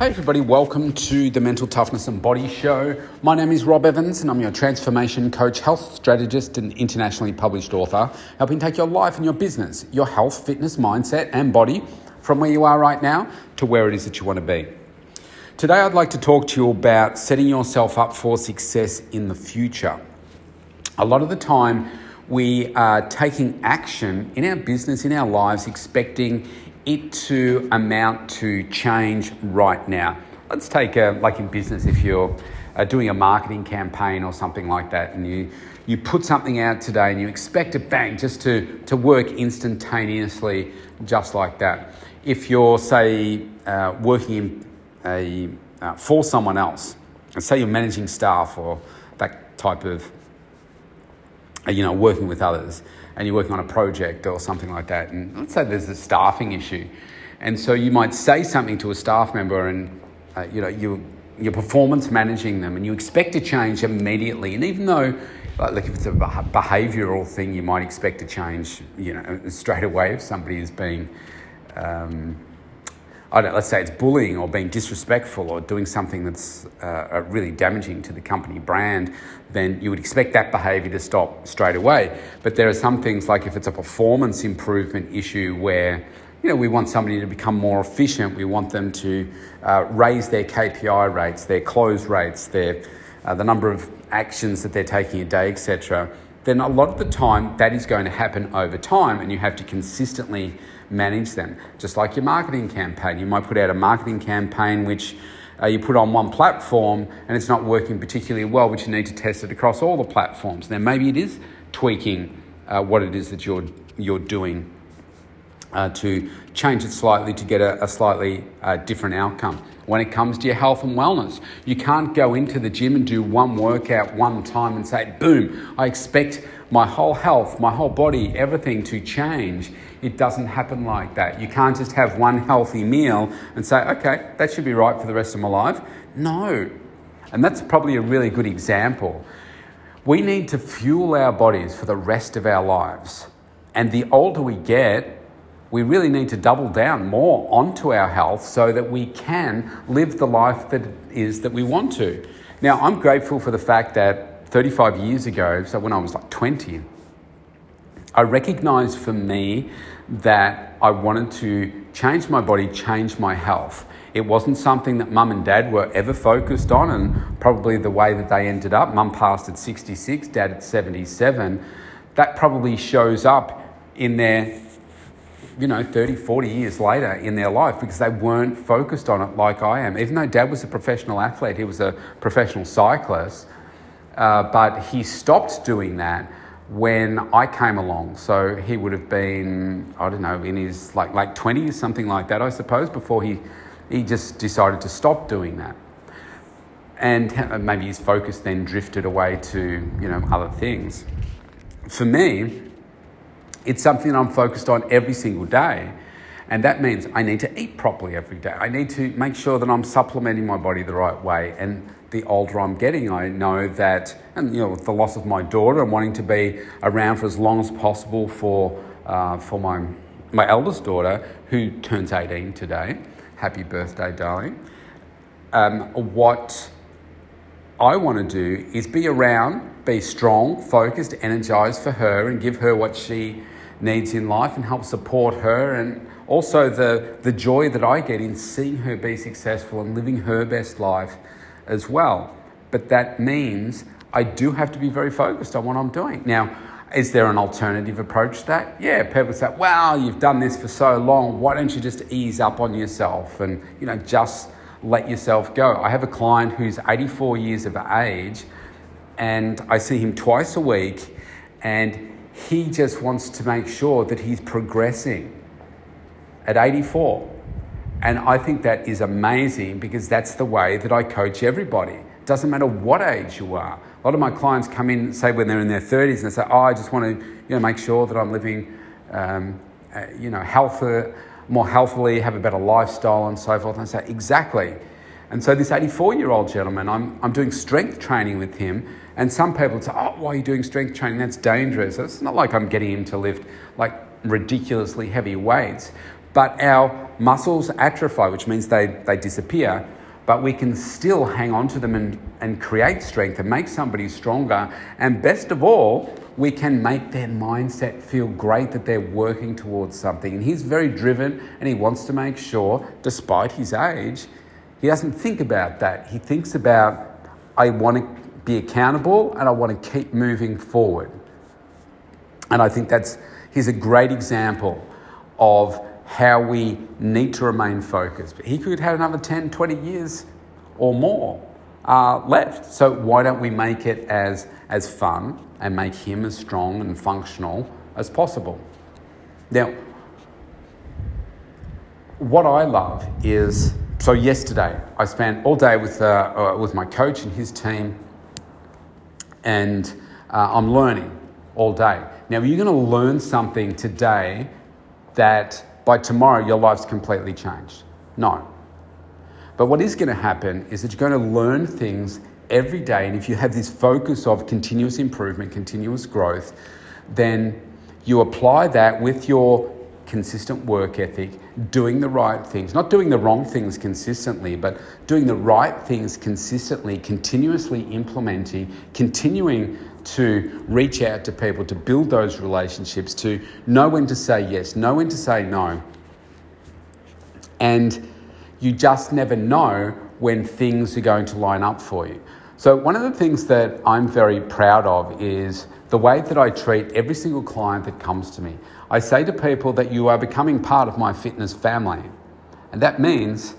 Hey, everybody, welcome to the Mental Toughness and Body Show. My name is Rob Evans, and I'm your transformation coach, health strategist, and internationally published author, helping take your life and your business, your health, fitness, mindset, and body from where you are right now to where it is that you want to be. Today, I'd like to talk to you about setting yourself up for success in the future. A lot of the time, we are taking action in our business, in our lives, expecting it to amount to change right now. Let's take a, like in business, if you're uh, doing a marketing campaign or something like that, and you you put something out today and you expect it bang just to to work instantaneously, just like that. If you're say uh, working in a uh, for someone else, and say you're managing staff or that type of uh, you know working with others and you're working on a project or something like that, and let's say there's a staffing issue, and so you might say something to a staff member, and uh, you know you you're performance managing them, and you expect to change immediately, and even though like if it's a behavioural thing, you might expect to change, you know, straight away if somebody is being um, I don't, let's say it's bullying or being disrespectful or doing something that's uh, uh, really damaging to the company brand, then you would expect that behaviour to stop straight away. But there are some things like if it's a performance improvement issue where you know, we want somebody to become more efficient. We want them to uh, raise their KPI rates, their close rates, their uh, the number of actions that they're taking a day, etc. Then a lot of the time that is going to happen over time, and you have to consistently manage them. Just like your marketing campaign, you might put out a marketing campaign which uh, you put on one platform and it's not working particularly well, but you need to test it across all the platforms. Now, maybe it is tweaking uh, what it is that you're, you're doing uh, to change it slightly to get a, a slightly uh, different outcome. When it comes to your health and wellness, you can't go into the gym and do one workout one time and say, boom, I expect my whole health, my whole body, everything to change. It doesn't happen like that. You can't just have one healthy meal and say, okay, that should be right for the rest of my life. No. And that's probably a really good example. We need to fuel our bodies for the rest of our lives. And the older we get, we really need to double down more onto our health so that we can live the life that is that we want to. Now, I'm grateful for the fact that 35 years ago, so when I was like 20, I recognized for me that I wanted to change my body, change my health. It wasn't something that mum and dad were ever focused on, and probably the way that they ended up, mum passed at 66, dad at 77, that probably shows up in their you know, 30, 40 years later in their life because they weren't focused on it like I am. Even though dad was a professional athlete, he was a professional cyclist, uh, but he stopped doing that when I came along. So he would have been, I don't know, in his like late 20s, something like that, I suppose, before he, he just decided to stop doing that. And maybe his focus then drifted away to, you know, other things. For me, it's something I'm focused on every single day. And that means I need to eat properly every day. I need to make sure that I'm supplementing my body the right way. And the older I'm getting, I know that, and you know, with the loss of my daughter and wanting to be around for as long as possible for, uh, for my, my eldest daughter, who turns 18 today. Happy birthday, darling. Um, what I want to do is be around, be strong, focused, energized for her, and give her what she needs in life and help support her and also the, the joy that I get in seeing her be successful and living her best life as well. But that means I do have to be very focused on what I'm doing. Now, is there an alternative approach to that? Yeah, people say, well, you've done this for so long. Why don't you just ease up on yourself and, you know, just let yourself go? I have a client who's 84 years of age and I see him twice a week and he just wants to make sure that he's progressing at 84. And I think that is amazing because that's the way that I coach everybody. It doesn't matter what age you are. A lot of my clients come in, say when they're in their 30s, and they say, "Oh, I just want to, you know, make sure that I'm living, um, uh, you know, healthier, more healthily, have a better lifestyle, and so forth." And I say, "Exactly." And so this 84-year-old gentleman, I'm, I'm doing strength training with him, and some people say, oh, why are you doing strength training? That's dangerous. It's not like I'm getting him to lift like ridiculously heavy weights. But our muscles atrophy, which means they, they disappear, but we can still hang on to them and, and create strength and make somebody stronger. And best of all, we can make their mindset feel great that they're working towards something. And he's very driven and he wants to make sure, despite his age, he doesn't think about that. He thinks about, I want to be accountable and I want to keep moving forward. And I think that's, he's a great example of how we need to remain focused. But he could have another 10, 20 years or more uh, left. So why don't we make it as, as fun and make him as strong and functional as possible? Now, what I love is so yesterday I spent all day with, uh, uh, with my coach and his team, and uh, I'm learning all day. Now, you're going to learn something today that by tomorrow your life's completely changed. No. But what is going to happen is that you're going to learn things every day, and if you have this focus of continuous improvement, continuous growth, then you apply that with your consistent work ethic, doing the right things, not doing the wrong things consistently, but doing the right things consistently, continuously implementing, continuing to reach out to people, to build those relationships, to know when to say yes, know when to say no. And you just never know when things are going to line up for you. So, one of the things that I'm very proud of is the way that I treat every single client that comes to me. I say to people that you are becoming part of my fitness family. And that means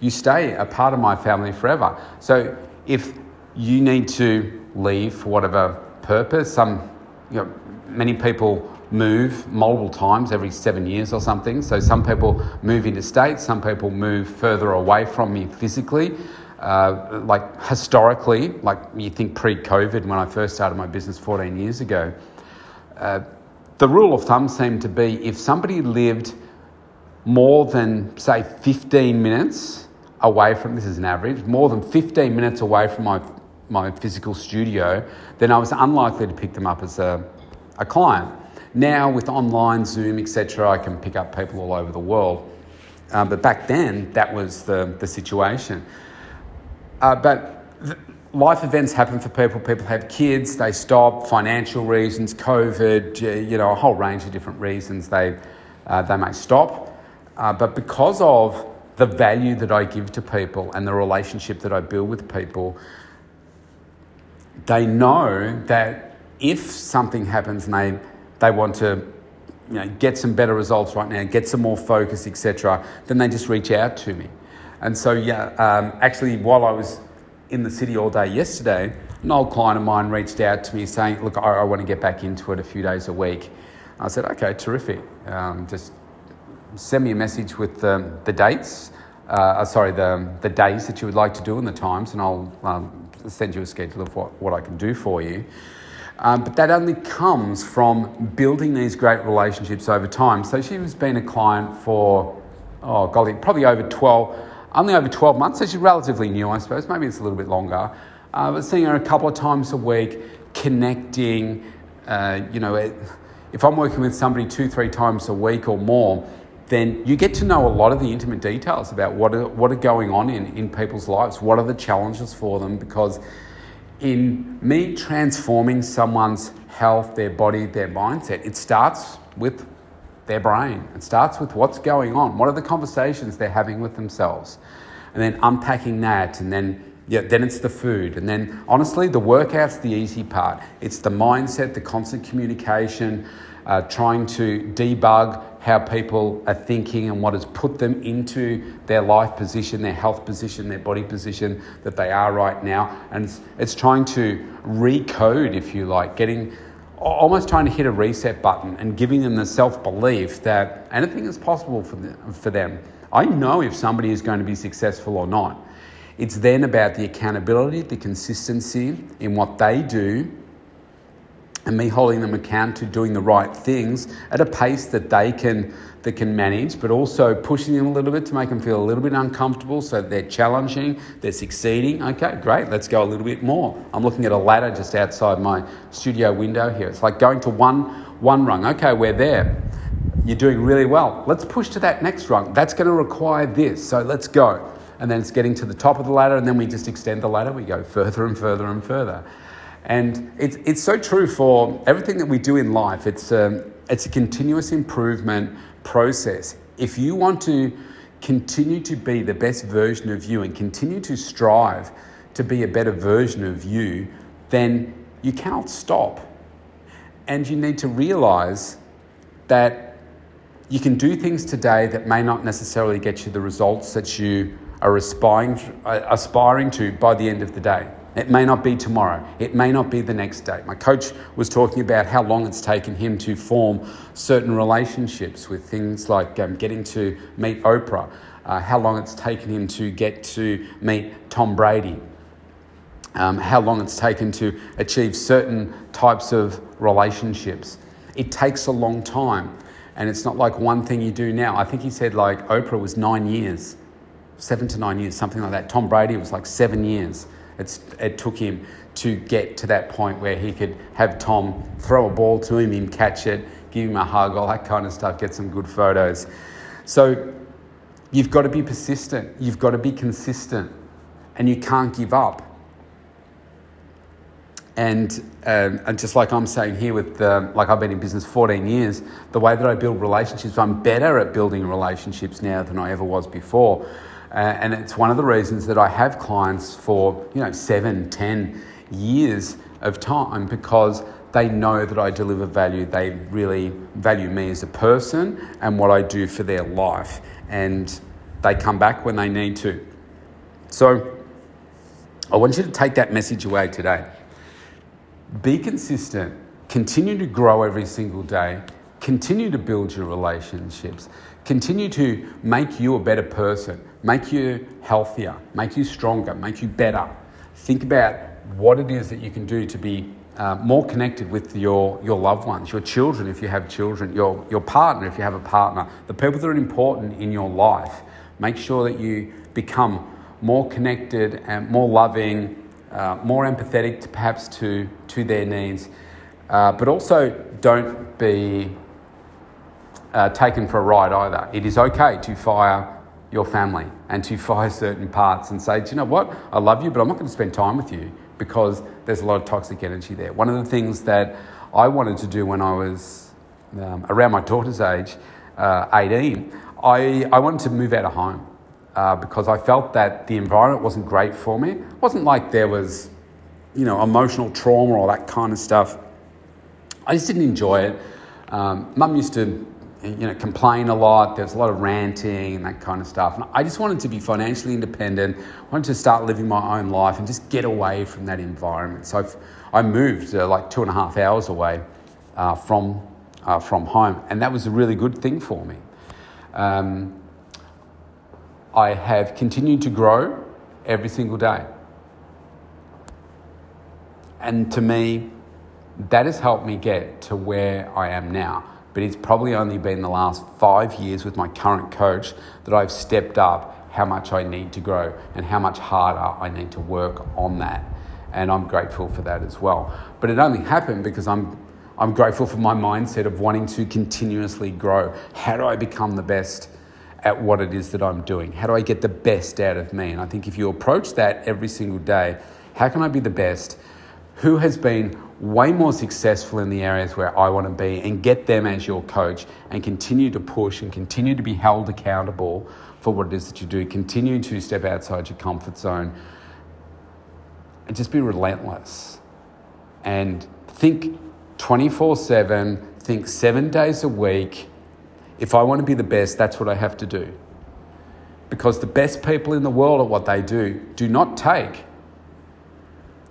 you stay a part of my family forever. So, if you need to leave for whatever purpose. Some, you know, many people move multiple times every seven years or something. So some people move into states, some people move further away from me physically. Uh, like historically, like you think pre-COVID when I first started my business 14 years ago, uh, the rule of thumb seemed to be if somebody lived more than say 15 minutes away from this is an average, more than 15 minutes away from my my physical studio, then I was unlikely to pick them up as a, a client. Now, with online, Zoom, etc., I can pick up people all over the world. Uh, but back then, that was the, the situation. Uh, but th- life events happen for people. People have kids, they stop, financial reasons, COVID, you know, a whole range of different reasons they, uh, they may stop. Uh, but because of the value that I give to people and the relationship that I build with people, they know that if something happens and they, they want to you know, get some better results right now, get some more focus, etc., then they just reach out to me. And so, yeah, um, actually, while I was in the city all day yesterday, an old client of mine reached out to me saying, Look, I, I want to get back into it a few days a week. I said, Okay, terrific. Um, just send me a message with um, the dates, uh, uh, sorry, the, the days that you would like to do and the times, and I'll um, send you a schedule of what, what I can do for you. Um, but that only comes from building these great relationships over time. So she's been a client for, oh golly, probably over 12, only over 12 months. So she's relatively new, I suppose. Maybe it's a little bit longer. Uh, but seeing her a couple of times a week, connecting, uh, you know, if I'm working with somebody two, three times a week or more, then you get to know a lot of the intimate details about what are, what are going on in, in people's lives, what are the challenges for them, because in me transforming someone's health, their body, their mindset, it starts with their brain. It starts with what's going on, what are the conversations they're having with themselves, and then unpacking that, and then yeah, then it's the food. And then honestly, the workout's the easy part. It's the mindset, the constant communication, uh, trying to debug how people are thinking and what has put them into their life position, their health position, their body position that they are right now. And it's, it's trying to recode, if you like, getting almost trying to hit a reset button and giving them the self belief that anything is possible for them, for them. I know if somebody is going to be successful or not. It's then about the accountability, the consistency in what they do and me holding them account to doing the right things at a pace that they can that can manage, but also pushing them a little bit to make them feel a little bit uncomfortable so they're challenging, they're succeeding. Okay, great, let's go a little bit more. I'm looking at a ladder just outside my studio window here. It's like going to one one rung. Okay, we're there. you're doing really well. Let's push to that next rung. That's going to require this. So let's go. And then it's getting to the top of the ladder, and then we just extend the ladder. We go further and further and further. And it's, it's so true for everything that we do in life. It's a, um, it's a continuous improvement process. If you want to continue to be the best version of you and continue to strive to be a better version of you, then you cannot stop. And you need to realize that you can do things today that may not necessarily get you the results that you are aspiring, aspiring to by the end of the day. It may not be tomorrow. It may not be the next day. My coach was talking about how long it's taken him to form certain relationships with things like um, getting to meet Oprah, uh, how long it's taken him to get to meet Tom Brady, um, how long it's taken to achieve certain types of relationships. It takes a long time, and it's not like one thing you do now. I think he said like Oprah was nine years, seven to nine years, something like that. Tom Brady was like seven years. It's, it took him to get to that point where he could have Tom throw a ball to him, him catch it, give him a hug, all that kind of stuff, get some good photos. So you've got to be persistent, you've got to be consistent, and you can't give up. And, um, and just like I'm saying here, with um, like I've been in business 14 years, the way that I build relationships, I'm better at building relationships now than I ever was before. Uh, and it's one of the reasons that I have clients for, you know, seven, ten years of time because they know that I deliver value. They really value me as a person and what I do for their life. And they come back when they need to. So I want you to take that message away today. Be consistent, continue to grow every single day, continue to build your relationships, continue to make you a better person make you healthier, make you stronger, make you better. Think about what it is that you can do to be uh, more connected with your, your loved ones, your children if you have children, your, your partner if you have a partner, the people that are important in your life. Make sure that you become more connected and more loving, uh, more empathetic to, perhaps to, to their needs. Uh, but also don't be uh, taken for a ride either. It is okay to fire your family and to fire certain parts and say, do you know what? I love you, but I'm not going to spend time with you because there's a lot of toxic energy there. One of the things that I wanted to do when I was um, around my daughter's age, uh, 18, I, I wanted to move out of home uh, because I felt that the environment wasn't great for me. It wasn't like there was, you know, emotional trauma or that kind of stuff. I just didn't enjoy it. Um, Mum used to you know, complain a lot. There's a lot of ranting and that kind of stuff. And I just wanted to be financially independent. I wanted to start living my own life and just get away from that environment. So I've, i moved uh, like two and a half hours away uh, from, uh, from home, and that was a really good thing for me. Um, I have continued to grow every single day. And to me, that has helped me get to where I am now but it's probably only been the last five years with my current coach that I've stepped up how much I need to grow and how much harder I need to work on that. And I'm grateful for that as well. But it only happened because I'm, I'm grateful for my mindset of wanting to continuously grow. How do I become the best at what it is that I'm doing? How do I get the best out of me? And I think if you approach that every single day, how can I be the best? Who has been way more successful in the areas where I want to be and get them as your coach and continue to push and continue to be held accountable for what it is that you do. Continue to step outside your comfort zone and just be relentless and think 24 7, think seven days a week. If I want to be the best, that's what I have to do. Because the best people in the world at what they do do not take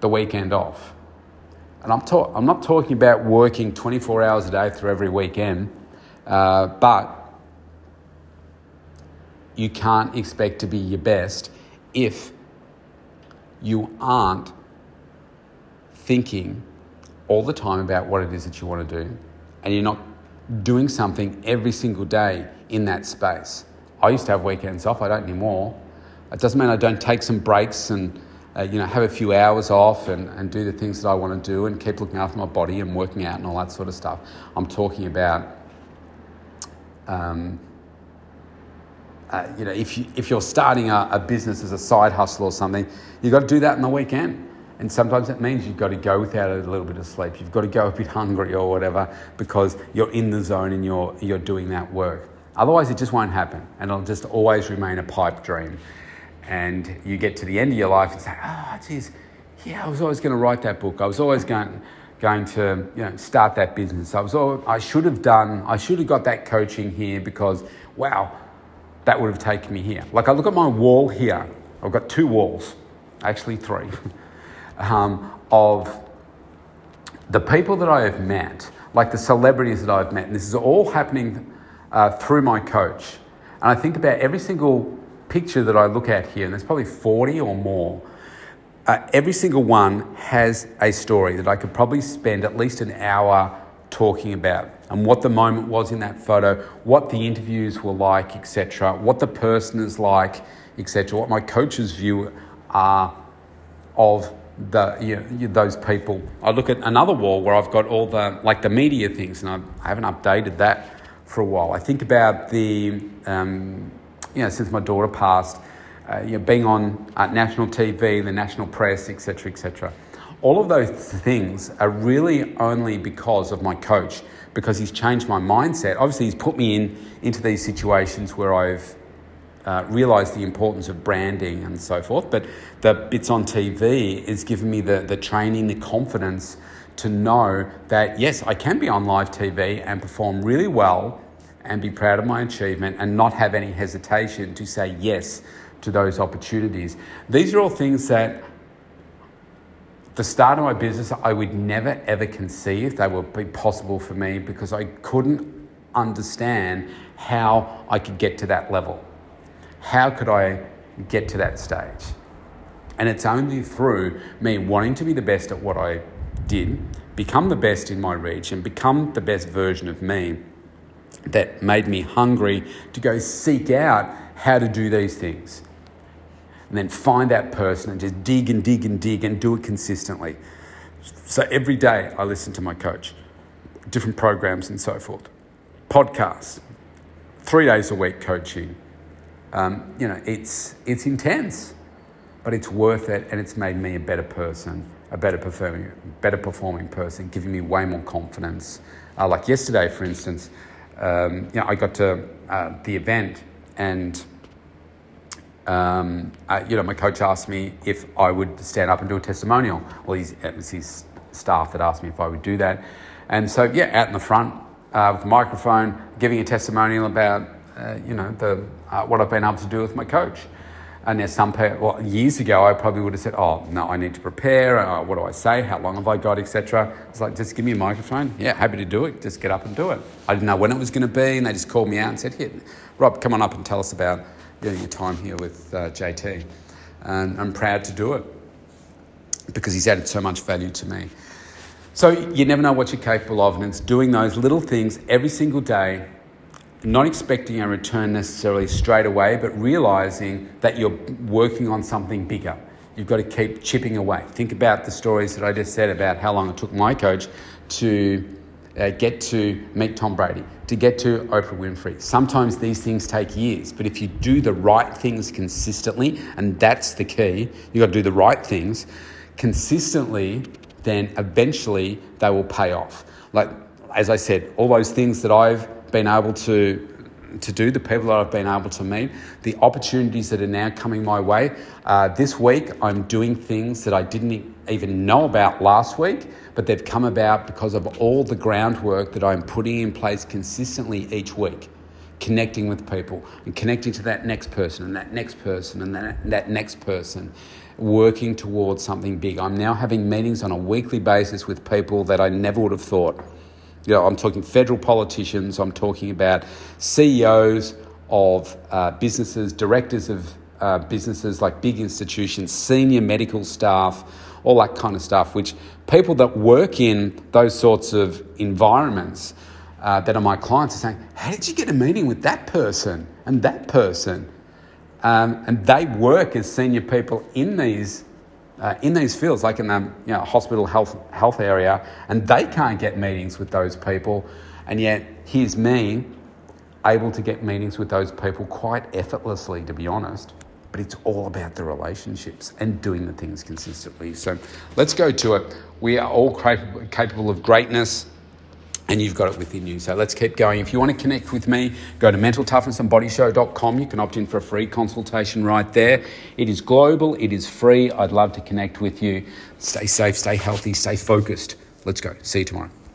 the weekend off. And I'm, ta- I'm not talking about working 24 hours a day through every weekend, uh, but you can't expect to be your best if you aren't thinking all the time about what it is that you want to do and you're not doing something every single day in that space. I used to have weekends off, I don't anymore. It doesn't mean I don't take some breaks and uh, you know, have a few hours off and, and do the things that I want to do and keep looking after my body and working out and all that sort of stuff. I'm talking about um, uh, you know, if, you, if you're starting a, a business as a side hustle or something, you've got to do that in the weekend. And sometimes it means you've got to go without a little bit of sleep. You've got to go a bit hungry or whatever because you're in the zone and you're, you're doing that work. Otherwise, it just won't happen and it'll just always remain a pipe dream. And you get to the end of your life and say, oh, geez, yeah, I was always going to write that book. I was always going, going to you know, start that business. I, was always, I should have done, I should have got that coaching here because, wow, that would have taken me here. Like I look at my wall here, I've got two walls, actually three, um, of the people that I have met, like the celebrities that I've met. And this is all happening uh, through my coach. And I think about every single picture that I look at here, and there's probably 40 or more. Uh, every single one has a story that I could probably spend at least an hour talking about and what the moment was in that photo, what the interviews were like, etc., what the person is like, etc., what my coach's view are of the you know, those people. I look at another wall where I've got all the like the media things, and I, haven't updated that for a while. I think about the um, you know since my daughter passed, uh, you know, being on uh, national TV, the national press, etc., etc. All of those things are really only because of my coach, because he's changed my mindset. Obviously, he's put me in into these situations where I've uh, realised the importance of branding and so forth. But the bits on TV is giving me the, the training, the confidence to know that yes, I can be on live TV and perform really well and be proud of my achievement and not have any hesitation to say yes to those opportunities. These are all things that the start of my business, I would never ever conceive they would be possible for me because I couldn't understand how I could get to that level. How could I get to that stage? And it's only through me wanting to be the best at what I did, become the best in my region, become the best version of me that made me hungry to go seek out how to do these things and then find that person and just dig and dig and dig and do it consistently. So every day I listen to my coach, different programs and so forth, podcasts, three days a week coaching. Um, you know, it's, it's intense, but it's worth it and it's made me a better person, a better performing, better performing person, giving me way more confidence. Uh, like yesterday, for instance, um, you know, I got to uh, the event and um, you know, my coach asked me if I would stand up and do a testimonial. Well, it was his staff that asked me if I would do that. And so, yeah, out in the front uh, with the microphone, giving a testimonial about, uh, you know, the, uh, what I've been able to do with my coach. And there's some people, well, years ago, I probably would have said, oh, no, I need to prepare. Uh, what do I say? How long have I got, etc. It's like, just give me a microphone. Yeah, happy to do it. Just get up and do it. I didn't know when it was going to be, and they just called me out and said, here, Rob, come on up and tell us about you know, your time here with uh, JT. And I'm proud to do it because he's added so much value to me. So you never know what you're capable of, and it's doing those little things every single day, not expecting a return necessarily straight away, but realizing that you're working on something bigger. You've got to keep chipping away. Think about the stories that I just said about how long it took my coach to uh, get to meet Tom Brady, to get to Oprah Winfrey. Sometimes these things take years, but if you do the right things consistently, and that's the key, you've got to do the right things consistently, then eventually they will pay off. Like, as I said, all those things that I've been able to to do, the people that I've been able to meet, the opportunities that are now coming my way. Uh, this week, I'm doing things that I didn't even know about last week, but they've come about because of all the groundwork that I'm putting in place consistently each week. Connecting with people and connecting to that next person and that next person and that, that next person, working towards something big. I'm now having meetings on a weekly basis with people that I never would have thought you know, I'm talking federal politicians, I'm talking about CEOs of uh, businesses, directors of uh, businesses like big institutions, senior medical staff, all that kind of stuff, which people that work in those sorts of environments uh, that are my clients are saying, How did you get a meeting with that person and that person? Um, and they work as senior people in these uh, in these fields, like in the you know, hospital health, health area, and they can't get meetings with those people. And yet, here's me able to get meetings with those people quite effortlessly, to be honest. But it's all about the relationships and doing the things consistently. So let's go to it. We are all capable of greatness and you've got it within you. So let's keep going. If you want to connect with me, go to mentaltoughnessandbodyshow.com. You can opt in for a free consultation right there. It is global, it is free. I'd love to connect with you. Stay safe, stay healthy, stay focused. Let's go. See you tomorrow.